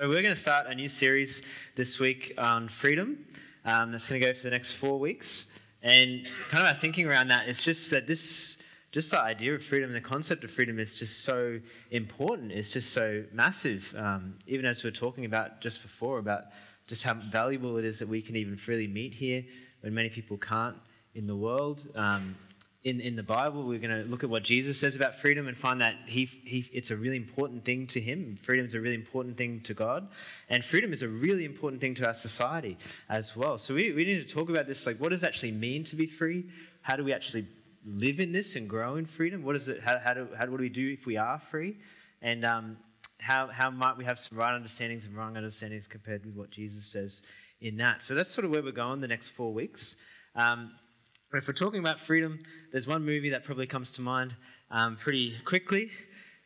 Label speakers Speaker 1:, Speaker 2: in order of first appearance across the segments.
Speaker 1: So we're going to start a new series this week on freedom. Um, that's going to go for the next four weeks, and kind of our thinking around that is just that this, just the idea of freedom, the concept of freedom is just so important. It's just so massive. Um, even as we are talking about just before about just how valuable it is that we can even freely meet here when many people can't in the world. Um, in, in the Bible, we're going to look at what Jesus says about freedom and find that he, he, it's a really important thing to him. Freedom is a really important thing to God. And freedom is a really important thing to our society as well. So we, we need to talk about this like, what does it actually mean to be free? How do we actually live in this and grow in freedom? What is it? How, how, do, how what do we do if we are free? And um, how, how might we have some right understandings and wrong understandings compared with what Jesus says in that? So that's sort of where we're going the next four weeks. Um, but if we're talking about freedom, there's one movie that probably comes to mind um, pretty quickly,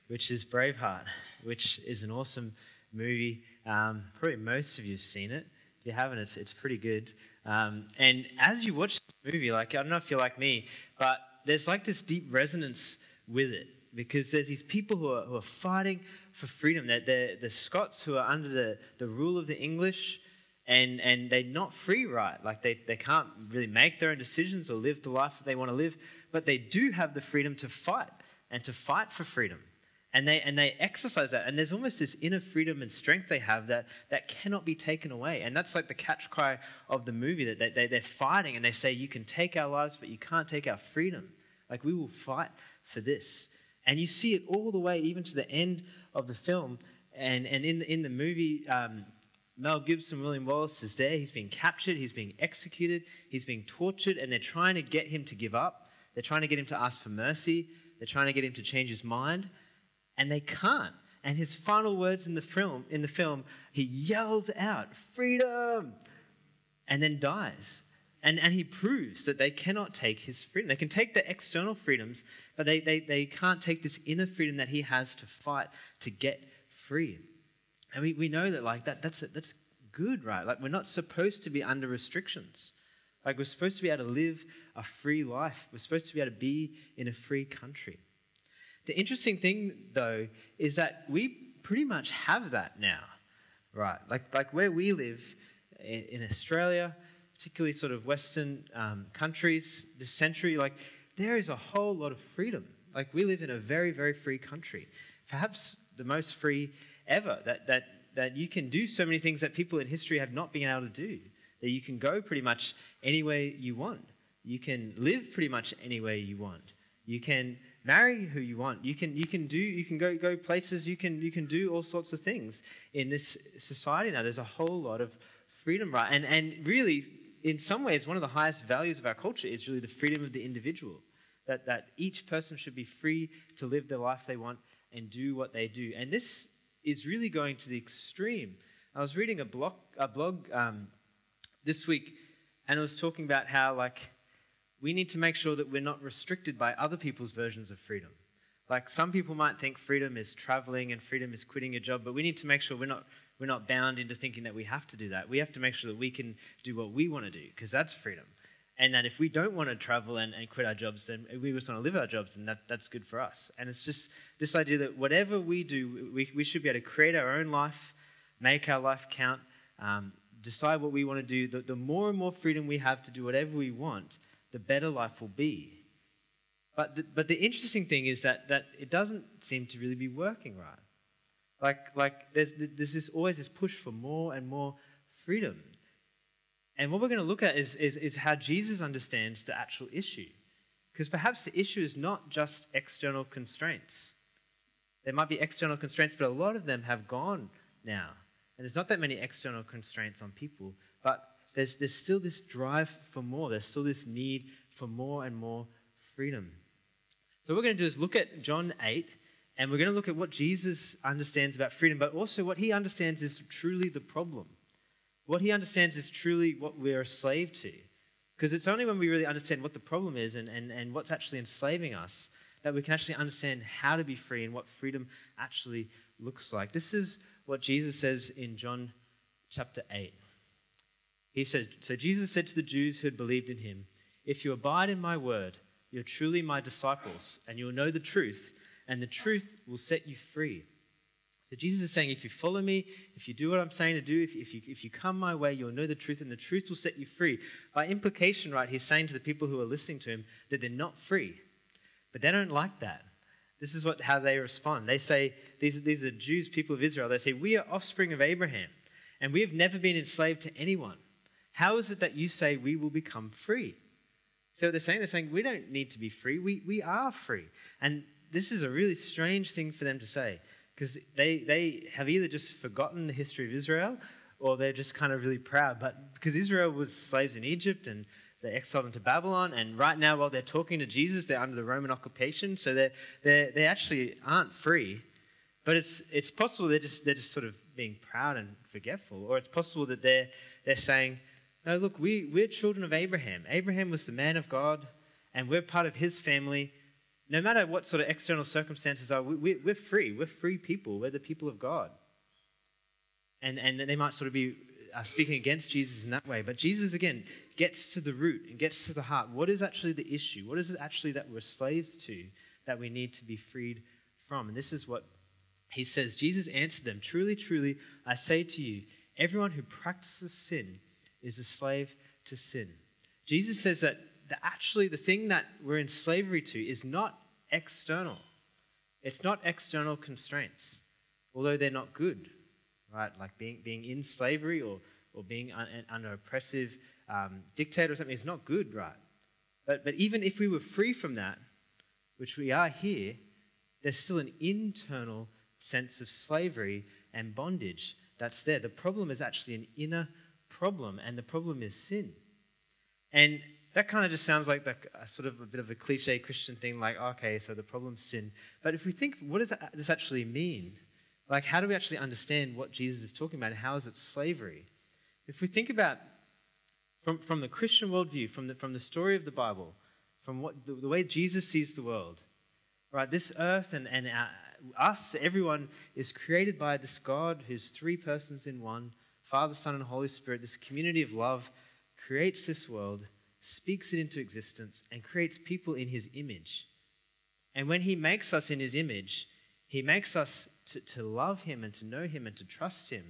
Speaker 1: which is Braveheart, which is an awesome movie. Um, probably most of you have seen it. If you haven't, it's, it's pretty good. Um, and as you watch the movie, like I don't know if you're like me, but there's like this deep resonance with it because there's these people who are, who are fighting for freedom. They're, they're the Scots who are under the, the rule of the English and, and they're not free right. Like they, they can't really make their own decisions or live the life that they want to live, but they do have the freedom to fight and to fight for freedom. And they, and they exercise that. And there's almost this inner freedom and strength they have that, that cannot be taken away. And that's like the catch cry of the movie that they, they, they're fighting and they say, You can take our lives, but you can't take our freedom. Like we will fight for this. And you see it all the way, even to the end of the film. And, and in, in the movie, um, Mel Gibson, William Wallace is there. He's being captured, he's being executed, he's being tortured, and they're trying to get him to give up. They're trying to get him to ask for mercy. They're trying to get him to change his mind, and they can't. And his final words in the film, in the film, he yells out, "Freedom!" and then dies. And, and he proves that they cannot take his freedom. They can take the external freedoms, but they, they, they can't take this inner freedom that he has to fight to get free. And we, we know that like that that's that's good, right? Like we're not supposed to be under restrictions. Like we're supposed to be able to live a free life. We're supposed to be able to be in a free country. The interesting thing though is that we pretty much have that now. Right? Like like where we live in, in Australia, particularly sort of Western um, countries this century, like there is a whole lot of freedom. Like we live in a very, very free country. Perhaps the most free ever. That, that, that you can do so many things that people in history have not been able to do. That you can go pretty much anywhere you want. You can live pretty much anywhere you want. You can marry who you want. You can, you can do, you can go, go places, you can, you can do all sorts of things in this society now. There's a whole lot of freedom, right? And, and really, in some ways, one of the highest values of our culture is really the freedom of the individual. That, that each person should be free to live the life they want and do what they do. And this is really going to the extreme. I was reading a blog, a blog um, this week, and it was talking about how like we need to make sure that we're not restricted by other people's versions of freedom. Like some people might think freedom is traveling and freedom is quitting a job, but we need to make sure we're not we're not bound into thinking that we have to do that. We have to make sure that we can do what we want to do because that's freedom and that if we don't want to travel and, and quit our jobs, then we just want to live our jobs, and that, that's good for us. And it's just this idea that whatever we do, we, we should be able to create our own life, make our life count, um, decide what we want to do. The, the more and more freedom we have to do whatever we want, the better life will be. But the, but the interesting thing is that, that it doesn't seem to really be working right. Like, like there's, there's this, always this push for more and more freedom. And what we're going to look at is, is, is how Jesus understands the actual issue. Because perhaps the issue is not just external constraints. There might be external constraints, but a lot of them have gone now. And there's not that many external constraints on people, but there's, there's still this drive for more. There's still this need for more and more freedom. So, what we're going to do is look at John 8, and we're going to look at what Jesus understands about freedom, but also what he understands is truly the problem. What he understands is truly what we're a slave to. Because it's only when we really understand what the problem is and, and, and what's actually enslaving us that we can actually understand how to be free and what freedom actually looks like. This is what Jesus says in John chapter 8. He said, So Jesus said to the Jews who had believed in him, If you abide in my word, you're truly my disciples, and you will know the truth, and the truth will set you free. So Jesus is saying, if you follow me, if you do what I'm saying to do, if, if, you, if you come my way, you'll know the truth, and the truth will set you free. By implication, right, he's saying to the people who are listening to him that they're not free. But they don't like that. This is what, how they respond. They say, these, these are Jews, people of Israel. They say, We are offspring of Abraham, and we have never been enslaved to anyone. How is it that you say we will become free? So they're saying, they're saying, we don't need to be free. We, we are free. And this is a really strange thing for them to say because they, they have either just forgotten the history of Israel or they're just kind of really proud. But because Israel was slaves in Egypt and they exiled into Babylon, and right now, while they're talking to Jesus, they're under the Roman occupation, so they they they actually aren't free. But it's it's possible they're just they're just sort of being proud and forgetful, or it's possible that they're they're saying, "No, look, we we're children of Abraham. Abraham was the man of God, and we're part of his family no matter what sort of external circumstances are, we, are free. We're free people. We're the people of God. And, and they might sort of be uh, speaking against Jesus in that way. But Jesus, again, gets to the root and gets to the heart. What is actually the issue? What is it actually that we're slaves to that we need to be freed from? And this is what he says. Jesus answered them Truly, truly, I say to you, everyone who practices sin is a slave to sin. Jesus says that actually the thing that we're in slavery to is not external. It's not external constraints, although they're not good, right? Like being, being in slavery or, or being un, under oppressive um, dictator or something is not good, right? But, but even if we were free from that, which we are here, there's still an internal sense of slavery and bondage that's there. The problem is actually an inner problem, and the problem is sin. And that kind of just sounds like the, sort of a bit of a cliche Christian thing, like, okay, so the problem's sin. But if we think, what does this actually mean? Like, how do we actually understand what Jesus is talking about? How is it slavery? If we think about from, from the Christian worldview, from the, from the story of the Bible, from what the, the way Jesus sees the world, right? This earth and, and our, us, everyone, is created by this God who's three persons in one Father, Son, and Holy Spirit. This community of love creates this world speaks it into existence, and creates people in his image. And when he makes us in his image, he makes us to, to love him and to know him and to trust him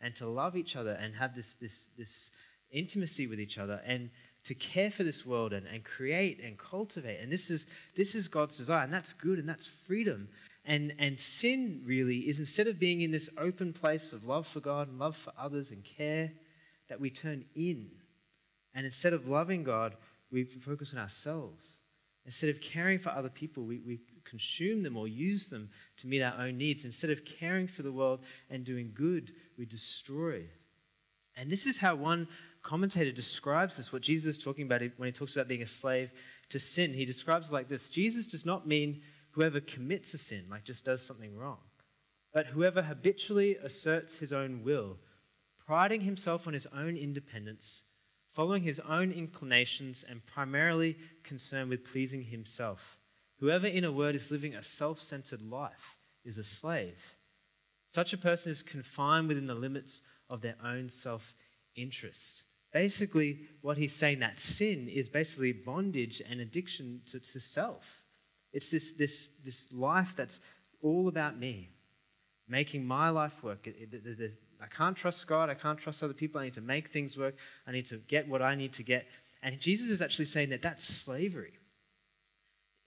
Speaker 1: and to love each other and have this, this, this intimacy with each other and to care for this world and, and create and cultivate. And this is, this is God's desire, and that's good and that's freedom. And, and sin really is instead of being in this open place of love for God and love for others and care, that we turn in and instead of loving God, we focus on ourselves. Instead of caring for other people, we, we consume them or use them to meet our own needs. Instead of caring for the world and doing good, we destroy. And this is how one commentator describes this, what Jesus is talking about when he talks about being a slave to sin. He describes it like this Jesus does not mean whoever commits a sin, like just does something wrong, but whoever habitually asserts his own will, priding himself on his own independence following his own inclinations and primarily concerned with pleasing himself. Whoever, in a word, is living a self centered life is a slave. Such a person is confined within the limits of their own self interest. Basically, what he's saying that sin is basically bondage and addiction to, to self. It's this, this, this life that's all about me, making my life work. I can't trust God. I can't trust other people. I need to make things work. I need to get what I need to get. And Jesus is actually saying that that's slavery.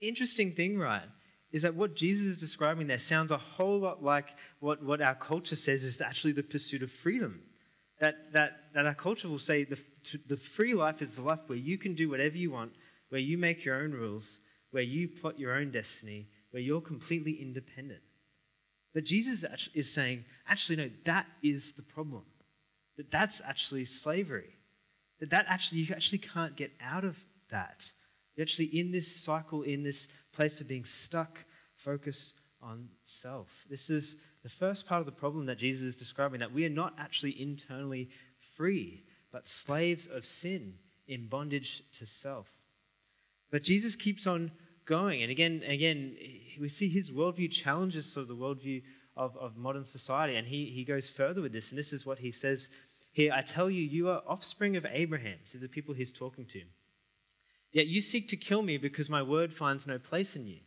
Speaker 1: Interesting thing, right, is that what Jesus is describing there sounds a whole lot like what, what our culture says is actually the pursuit of freedom. That, that, that our culture will say the, the free life is the life where you can do whatever you want, where you make your own rules, where you plot your own destiny, where you're completely independent. But Jesus is saying, actually, no, that is the problem. That that's actually slavery. That that actually, you actually can't get out of that. You're actually in this cycle, in this place of being stuck, focused on self. This is the first part of the problem that Jesus is describing that we are not actually internally free, but slaves of sin in bondage to self. But Jesus keeps on going. And again, again, we see his worldview challenges sort of the worldview of, of modern society. And he, he goes further with this. And this is what he says here I tell you, you are offspring of Abraham. These are the people he's talking to. Yet you seek to kill me because my word finds no place in you.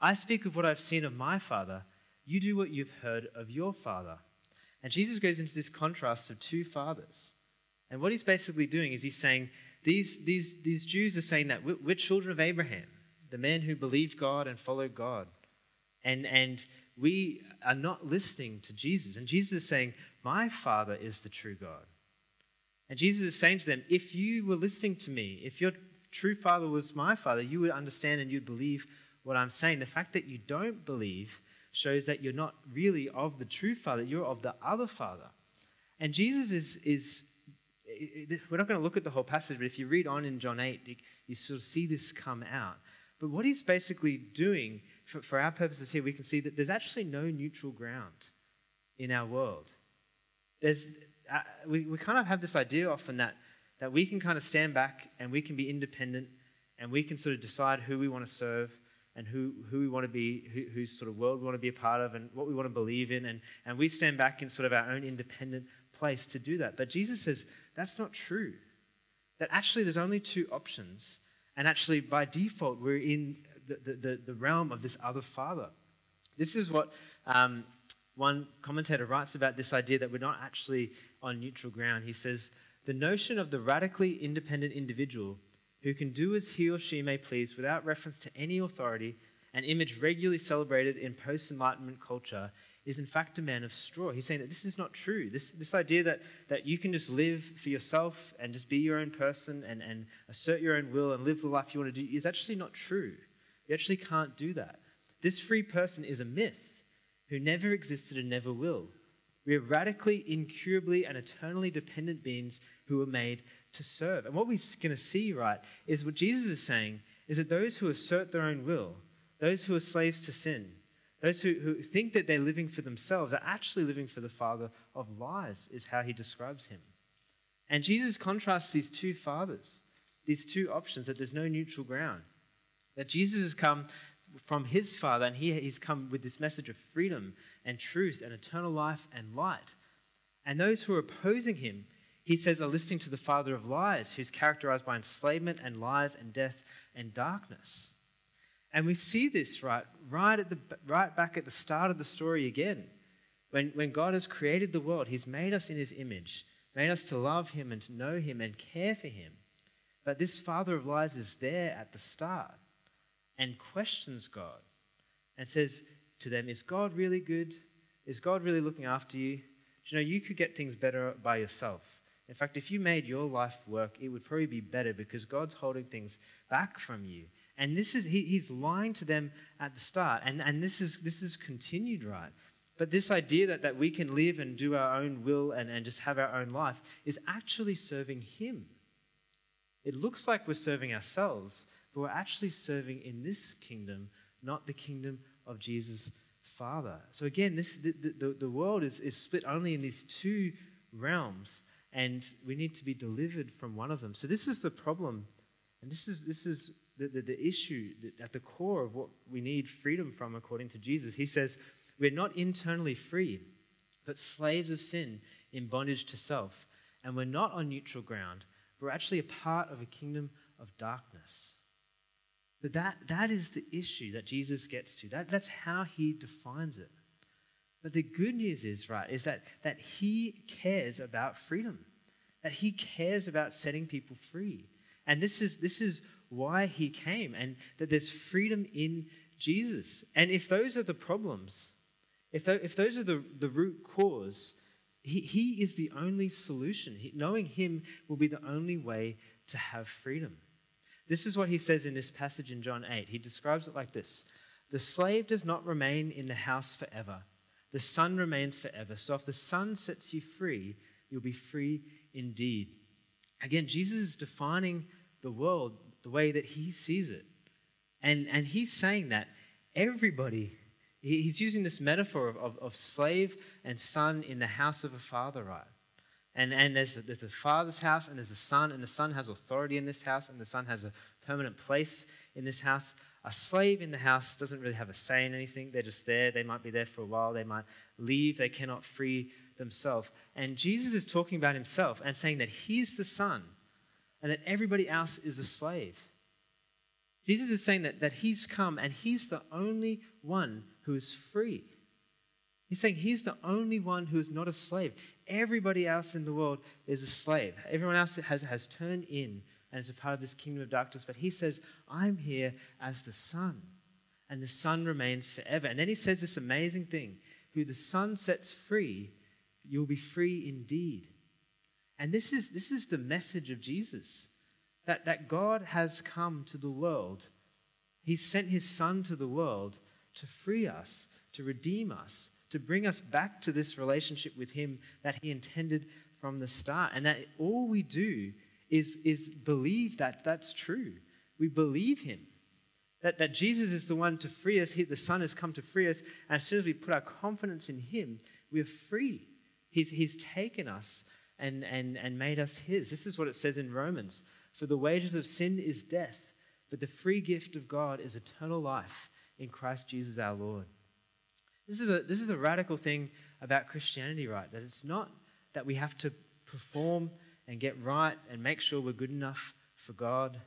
Speaker 1: I speak of what I've seen of my father, you do what you've heard of your father. And Jesus goes into this contrast of two fathers. And what he's basically doing is he's saying, these, these, these Jews are saying that we're, we're children of Abraham, the men who believed God and followed God. And, and we are not listening to Jesus. And Jesus is saying, My Father is the true God. And Jesus is saying to them, If you were listening to me, if your true Father was my Father, you would understand and you'd believe what I'm saying. The fact that you don't believe shows that you're not really of the true Father, you're of the other Father. And Jesus is, is we're not going to look at the whole passage, but if you read on in John 8, you sort of see this come out. But what he's basically doing, for, for our purposes here, we can see that there's actually no neutral ground in our world. There's, uh, we, we kind of have this idea often that, that we can kind of stand back and we can be independent and we can sort of decide who we want to serve and who, who we want to be, who, whose sort of world we want to be a part of and what we want to believe in. And, and we stand back in sort of our own independent place to do that. But Jesus says that's not true. That actually there's only two options. And actually, by default, we're in the, the, the realm of this other father. This is what um, one commentator writes about this idea that we're not actually on neutral ground. He says, The notion of the radically independent individual who can do as he or she may please without reference to any authority, an image regularly celebrated in post Enlightenment culture, is in fact a man of straw. He's saying that this is not true. This, this idea that, that you can just live for yourself and just be your own person and, and assert your own will and live the life you want to do is actually not true. You actually can't do that. This free person is a myth who never existed and never will. We are radically, incurably, and eternally dependent beings who were made to serve. And what we're going to see, right, is what Jesus is saying is that those who assert their own will, those who are slaves to sin, those who, who think that they're living for themselves are actually living for the father of lies, is how he describes him. And Jesus contrasts these two fathers, these two options, that there's no neutral ground. That Jesus has come from his father, and he, he's come with this message of freedom and truth and eternal life and light. And those who are opposing him he says, are listening to the father of lies, who's characterized by enslavement and lies and death and darkness. And we see this right, right, at the, right back at the start of the story again. When, when God has created the world, He's made us in His image, made us to love Him and to know Him and care for Him. But this father of lies is there at the start and questions God and says to them, Is God really good? Is God really looking after you? Do you know, you could get things better by yourself. In fact, if you made your life work, it would probably be better because God's holding things back from you. And this is he, he's lying to them at the start. And, and this is this is continued, right? But this idea that, that we can live and do our own will and, and just have our own life is actually serving him. It looks like we're serving ourselves, but we're actually serving in this kingdom, not the kingdom of Jesus' Father. So again, this the, the, the world is, is split only in these two realms and we need to be delivered from one of them. So this is the problem, and this is this is the, the, the issue at the core of what we need freedom from, according to Jesus. He says we're not internally free, but slaves of sin in bondage to self, and we're not on neutral ground. We're actually a part of a kingdom of darkness. But that, that is the issue that Jesus gets to. That, that's how he defines it. But the good news is, right, is that, that he cares about freedom, that he cares about setting people free. And this is, this is why he came, and that there's freedom in Jesus. And if those are the problems, if, if those are the, the root cause, he, he is the only solution. He, knowing him will be the only way to have freedom. This is what he says in this passage in John 8. He describes it like this The slave does not remain in the house forever the Son remains forever. So if the Son sets you free, you'll be free indeed. Again, Jesus is defining the world the way that he sees it. And, and he's saying that everybody, he's using this metaphor of, of, of slave and son in the house of a father, right? And, and there's, a, there's a father's house and there's a son, and the son has authority in this house, and the son has a permanent place in this house. A slave in the house doesn't really have a say in anything. They're just there. They might be there for a while. They might leave. They cannot free themselves. And Jesus is talking about himself and saying that he's the son and that everybody else is a slave. Jesus is saying that, that he's come and he's the only one who is free. He's saying he's the only one who is not a slave. Everybody else in the world is a slave. Everyone else has, has turned in and is a part of this kingdom of darkness. But he says, I'm here as the Son, and the Son remains forever. And then he says this amazing thing who the Son sets free, you'll be free indeed. And this is, this is the message of Jesus that, that God has come to the world. He sent his Son to the world to free us, to redeem us, to bring us back to this relationship with him that he intended from the start. And that all we do is, is believe that that's true. We believe him. That, that Jesus is the one to free us. He, the Son has come to free us. And as soon as we put our confidence in him, we are free. He's, he's taken us and, and, and made us his. This is what it says in Romans For the wages of sin is death, but the free gift of God is eternal life in Christ Jesus our Lord. This is a, this is a radical thing about Christianity, right? That it's not that we have to perform and get right and make sure we're good enough for God.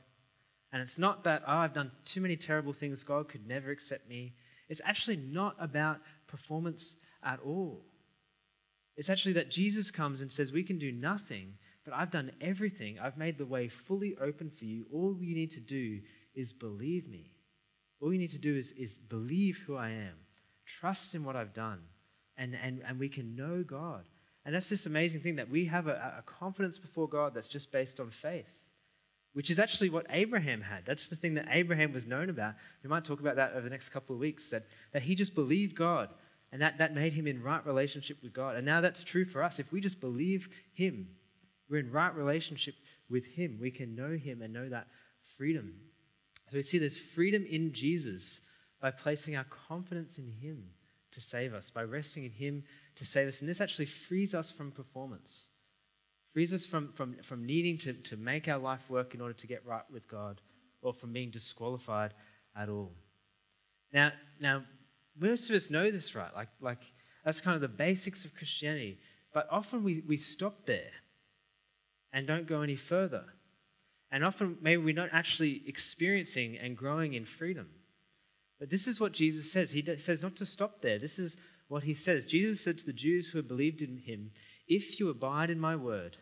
Speaker 1: And it's not that, oh, I've done too many terrible things, God could never accept me. It's actually not about performance at all. It's actually that Jesus comes and says, We can do nothing, but I've done everything. I've made the way fully open for you. All you need to do is believe me. All you need to do is, is believe who I am, trust in what I've done, and, and, and we can know God. And that's this amazing thing that we have a, a confidence before God that's just based on faith, which is actually what Abraham had. That's the thing that Abraham was known about. We might talk about that over the next couple of weeks, that, that he just believed God and that, that made him in right relationship with God. And now that's true for us. If we just believe him, we're in right relationship with him. We can know him and know that freedom. So we see there's freedom in Jesus by placing our confidence in him to save us, by resting in him to save us. And this actually frees us from performance, frees us from, from, from needing to, to make our life work in order to get right with God or from being disqualified at all. Now, now most of us know this, right? Like, like that's kind of the basics of Christianity. But often we, we stop there and don't go any further. And often maybe we're not actually experiencing and growing in freedom. But this is what Jesus says. He says not to stop there. This is what he says. Jesus said to the Jews who had believed in him, If you abide in my word,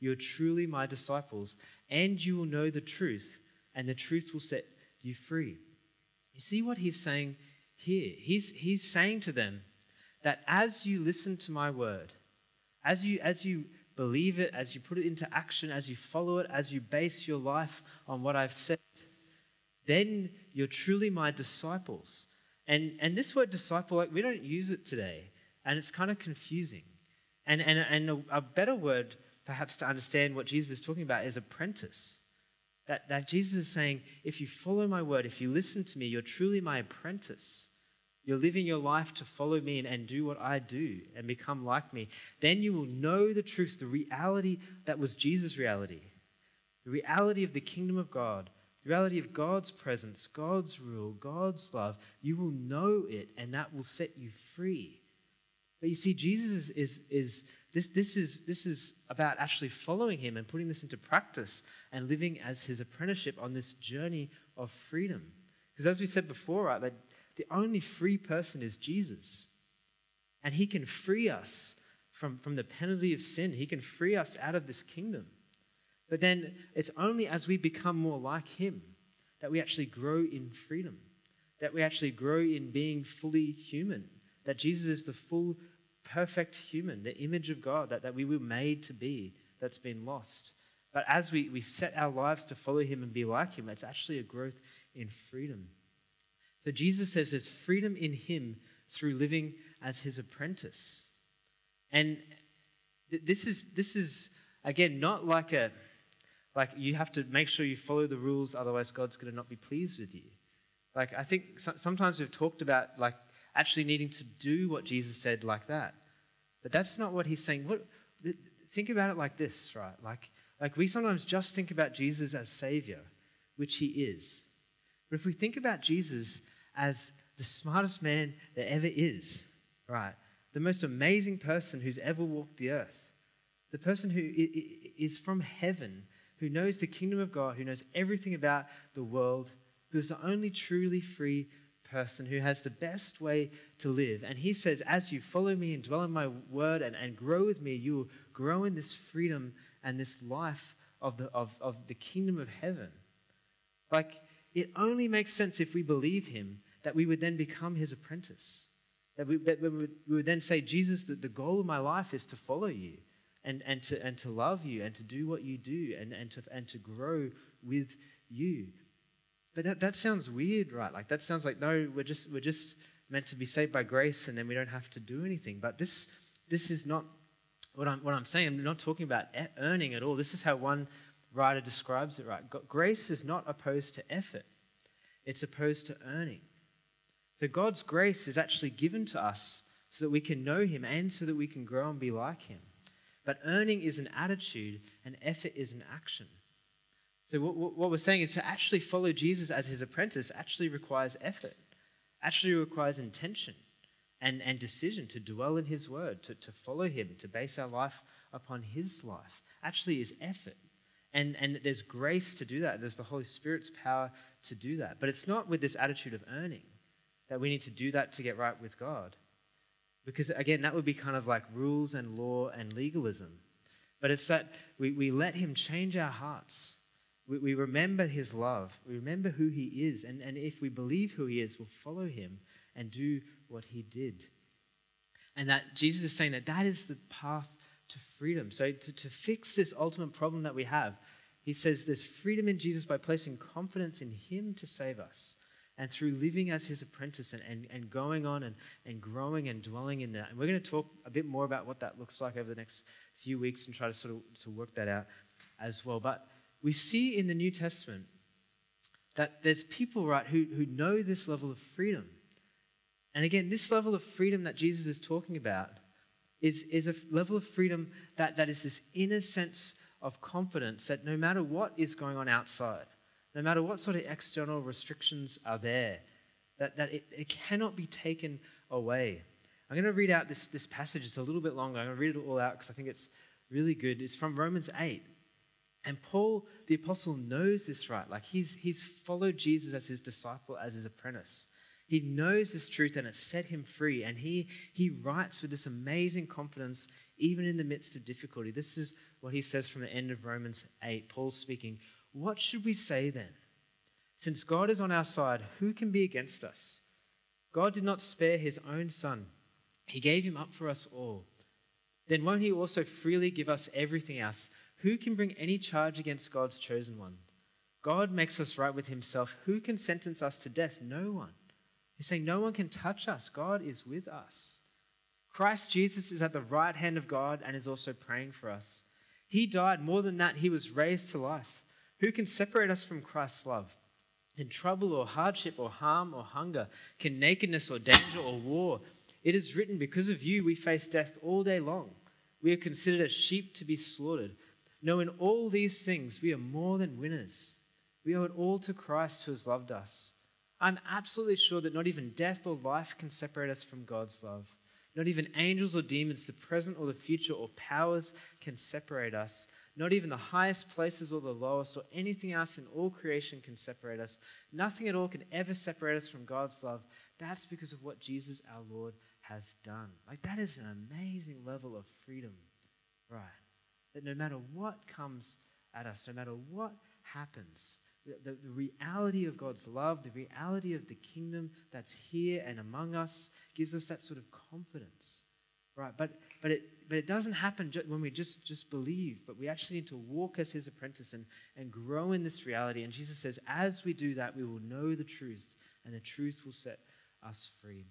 Speaker 1: you are truly my disciples, and you will know the truth, and the truth will set you free. You see what he's saying here. He's, he's saying to them that as you listen to my word, as you, as you believe it, as you put it into action, as you follow it, as you base your life on what I've said, then you're truly my disciples. And, and this word disciple, like we don't use it today, and it's kind of confusing. And, and, and a, a better word, perhaps, to understand what Jesus is talking about is apprentice. That, that Jesus is saying, if you follow my word, if you listen to me, you're truly my apprentice. You're living your life to follow me and, and do what I do and become like me. Then you will know the truth, the reality that was Jesus' reality, the reality of the kingdom of God, the reality of God's presence, God's rule, God's love. You will know it, and that will set you free. But you see, Jesus is, is, is this, this, is, this is about actually following him and putting this into practice and living as his apprenticeship on this journey of freedom. Because as we said before, right, that the only free person is Jesus. And he can free us from, from the penalty of sin, he can free us out of this kingdom. But then it's only as we become more like him that we actually grow in freedom, that we actually grow in being fully human, that Jesus is the full perfect human, the image of God that, that we were made to be, that's been lost. But as we, we set our lives to follow him and be like him, it's actually a growth in freedom. So Jesus says there's freedom in him through living as his apprentice. And th- this is, this is, again, not like a, like you have to make sure you follow the rules, otherwise God's going to not be pleased with you. Like I think so- sometimes we've talked about like actually needing to do what Jesus said like that. But that's not what he's saying. What, think about it like this, right? Like, like we sometimes just think about Jesus as Savior, which he is. But if we think about Jesus as the smartest man there ever is, right? The most amazing person who's ever walked the earth, the person who is from heaven, who knows the kingdom of God, who knows everything about the world, who's the only truly free person who has the best way to live. And he says, As you follow me and dwell in my word and, and grow with me, you will grow in this freedom and this life of the, of, of the kingdom of heaven. Like, it only makes sense if we believe him that we would then become his apprentice. That we, that we, would, we would then say, Jesus, the, the goal of my life is to follow you and, and, to, and to love you and to do what you do and, and, to, and to grow with you. But that, that sounds weird, right? Like that sounds like, no, we're just, we're just meant to be saved by grace and then we don't have to do anything. But this, this is not what I'm, what I'm saying. I'm not talking about earning at all. This is how one writer describes it, right? Grace is not opposed to effort, it's opposed to earning. So God's grace is actually given to us so that we can know Him and so that we can grow and be like Him. But earning is an attitude and effort is an action. So, what, what, we're saying is to actually follow Jesus as his apprentice actually requires effort, actually requires intention and, and decision to dwell in his word, to, to follow him, to base our life upon his life. Actually, is effort. And, and there's grace to do that. There's the Holy Spirit's power to do that. But it's not with this attitude of earning that we need to do that to get right with God. Because again, that would be kind of like rules and law and legalism. But it's that we, we let Him change our hearts. We, we remember His love. We remember who He is. And, and if we believe who He is, we'll follow Him and do what He did. And that Jesus is saying that that is the path to freedom. So, to, to fix this ultimate problem that we have, He says there's freedom in Jesus by placing confidence in Him to save us and through living as his apprentice and, and, and going on and, and growing and dwelling in that. And we're going to talk a bit more about what that looks like over the next few weeks and try to sort of to work that out as well. But we see in the New Testament that there's people, right, who, who know this level of freedom. And again, this level of freedom that Jesus is talking about is, is a level of freedom that, that is this inner sense of confidence that no matter what is going on outside, no matter what sort of external restrictions are there, that, that it, it cannot be taken away. I'm going to read out this, this passage. It's a little bit longer. I'm going to read it all out because I think it's really good. It's from Romans 8. And Paul, the apostle, knows this, right? Like he's, he's followed Jesus as his disciple, as his apprentice. He knows this truth and it's set him free. And he, he writes with this amazing confidence, even in the midst of difficulty. This is what he says from the end of Romans 8. Paul's speaking. What should we say then? Since God is on our side, who can be against us? God did not spare his own son, he gave him up for us all. Then won't he also freely give us everything else? Who can bring any charge against God's chosen one? God makes us right with himself. Who can sentence us to death? No one. He's saying no one can touch us. God is with us. Christ Jesus is at the right hand of God and is also praying for us. He died. More than that, he was raised to life. Who can separate us from Christ's love? In trouble or hardship or harm or hunger? Can nakedness or danger or war? It is written, Because of you we face death all day long. We are considered as sheep to be slaughtered. No, in all these things we are more than winners. We owe it all to Christ who has loved us. I'm absolutely sure that not even death or life can separate us from God's love. Not even angels or demons, the present or the future, or powers can separate us. Not even the highest places or the lowest or anything else in all creation can separate us. Nothing at all can ever separate us from God's love. That's because of what Jesus our Lord has done. Like, that is an amazing level of freedom, right? That no matter what comes at us, no matter what happens, the, the, reality of God's love, the reality of the kingdom that's here and among us gives us that sort of confidence, right? But, but it, but it doesn't happen when we just, just believe, but we actually need to walk as his apprentice and, and grow in this reality. And Jesus says, as we do that, we will know the truth, and the truth will set us free.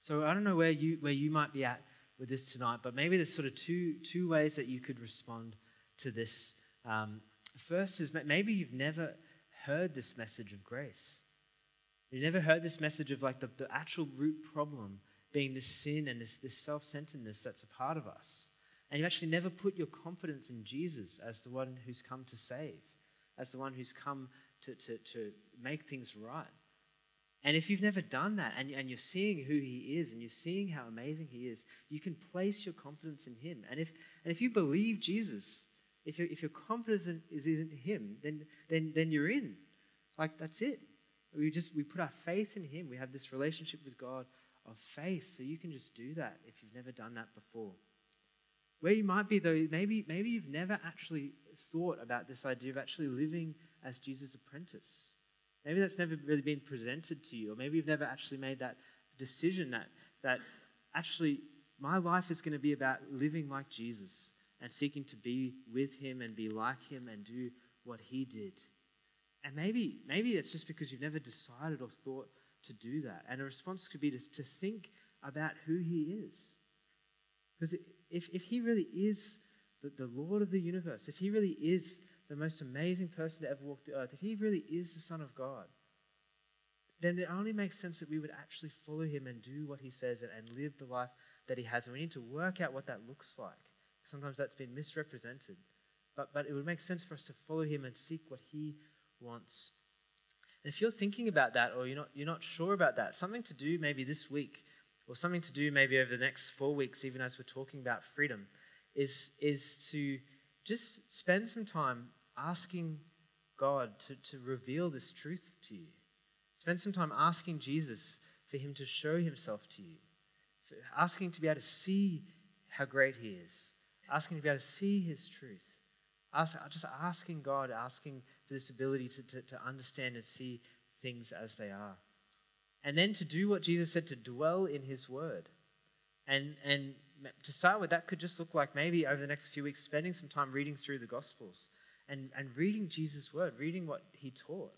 Speaker 1: So I don't know where you, where you might be at with this tonight, but maybe there's sort of two, two ways that you could respond to this. Um, first is maybe you've never heard this message of grace. You've never heard this message of like the, the actual root problem being this sin and this, this self centeredness that's a part of us. And you've actually never put your confidence in Jesus as the one who's come to save, as the one who's come to, to, to make things right. And if you've never done that and, and you're seeing who he is and you're seeing how amazing he is, you can place your confidence in him. And if, and if you believe Jesus, if, if your confidence is in him, then, then, then you're in. Like, that's it. We just we put our faith in Him. We have this relationship with God of faith. So you can just do that if you've never done that before. Where you might be though, maybe maybe you've never actually thought about this idea of actually living as Jesus' apprentice. Maybe that's never really been presented to you, or maybe you've never actually made that decision that that actually my life is going to be about living like Jesus and seeking to be with him and be like him and do what he did. And maybe, maybe it's just because you've never decided or thought to do that. And a response could be to, to think about who he is. Because if, if he really is the, the Lord of the universe, if he really is the most amazing person to ever walk the earth, if he really is the Son of God, then it only makes sense that we would actually follow him and do what he says and, and live the life that he has. And we need to work out what that looks like. Sometimes that's been misrepresented. But, but it would make sense for us to follow him and seek what he wants. And if you're thinking about that or you're not, you're not sure about that, something to do maybe this week or something to do maybe over the next four weeks, even as we're talking about freedom, is, is to just spend some time asking God to, to reveal this truth to you. Spend some time asking Jesus for him to show himself to you, asking to be able to see how great he is, asking to be able to see his truth. Ask, just asking God, asking for this ability to, to, to understand and see things as they are. And then to do what Jesus said, to dwell in his word. And, and to start with, that could just look like maybe over the next few weeks spending some time reading through the Gospels and, and reading Jesus' word, reading what he taught,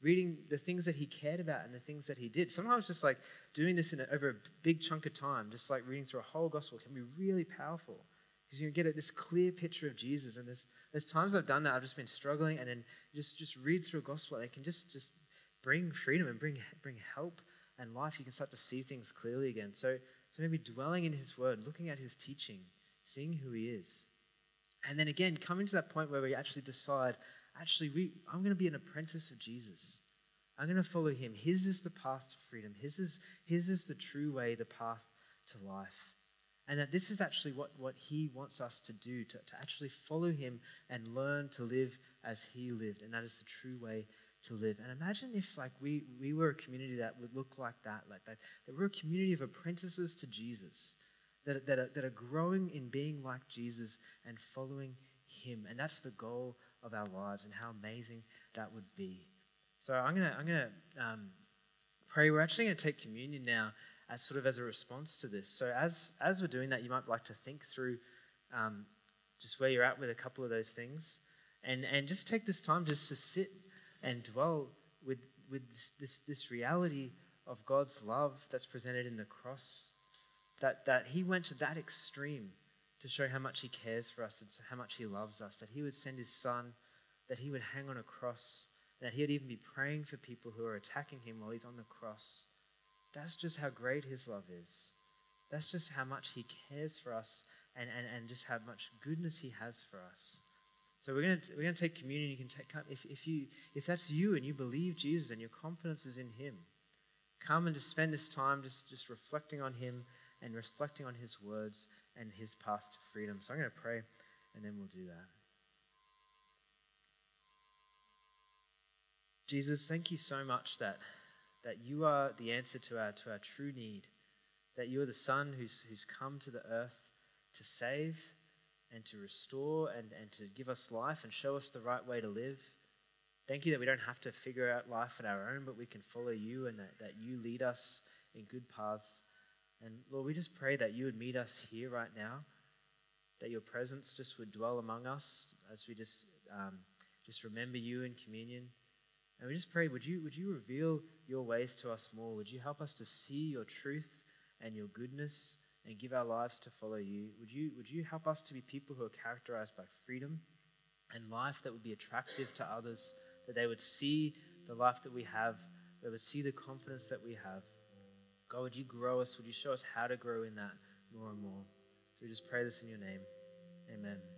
Speaker 1: reading the things that he cared about and the things that he did. Sometimes just like doing this in a, over a big chunk of time, just like reading through a whole Gospel, can be really powerful because you get this clear picture of Jesus. And there's, there's times I've done that, I've just been struggling, and then just, just read through a gospel. It can just, just bring freedom and bring, bring help and life. You can start to see things clearly again. So, so maybe dwelling in His Word, looking at His teaching, seeing who He is. And then again, coming to that point where we actually decide, actually, we, I'm going to be an apprentice of Jesus. I'm going to follow Him. His is the path to freedom, His is, his is the true way, the path to life. And that this is actually what, what he wants us to do, to, to actually follow him and learn to live as he lived. And that is the true way to live. And imagine if like we, we were a community that would look like that, like that, that we're a community of apprentices to Jesus, that, that, are, that are growing in being like Jesus and following him. And that's the goal of our lives and how amazing that would be. So I'm going to I'm gonna, um, pray. We're actually going to take communion now as sort of as a response to this. So as as we're doing that, you might like to think through um, just where you're at with a couple of those things, and and just take this time just to sit and dwell with with this this, this reality of God's love that's presented in the cross. That that He went to that extreme to show how much He cares for us and how much He loves us. That He would send His Son, that He would hang on a cross, and that He would even be praying for people who are attacking Him while He's on the cross that's just how great His love is. That's just how much He cares for us and, and, and just how much goodness He has for us. So we're going to we're going to take communion. You can take if if you if that's you and you believe Jesus and your confidence is in Him, come and just spend this time just just reflecting on Him and reflecting on His words and His path to freedom. So I'm going to pray, and then we'll do that. Jesus, thank you so much that that you are the answer to our, to our true need, that you are the Son who's, who's come to the earth to save and to restore and, and to give us life and show us the right way to live. Thank you that we don't have to figure out life on our own, but we can follow you and that, that you lead us in good paths. And Lord, we just pray that you would meet us here right now, that your presence just would dwell among us as we just, um, just remember you in communion. And we just pray, would you, would you reveal your ways to us more? Would you help us to see your truth and your goodness and give our lives to follow you? Would you, would you help us to be people who are characterized by freedom and life that would be attractive to others, that they would see the life that we have, they would see the confidence that we have? God, would you grow us? Would you show us how to grow in that more and more? So we just pray this in your name. Amen.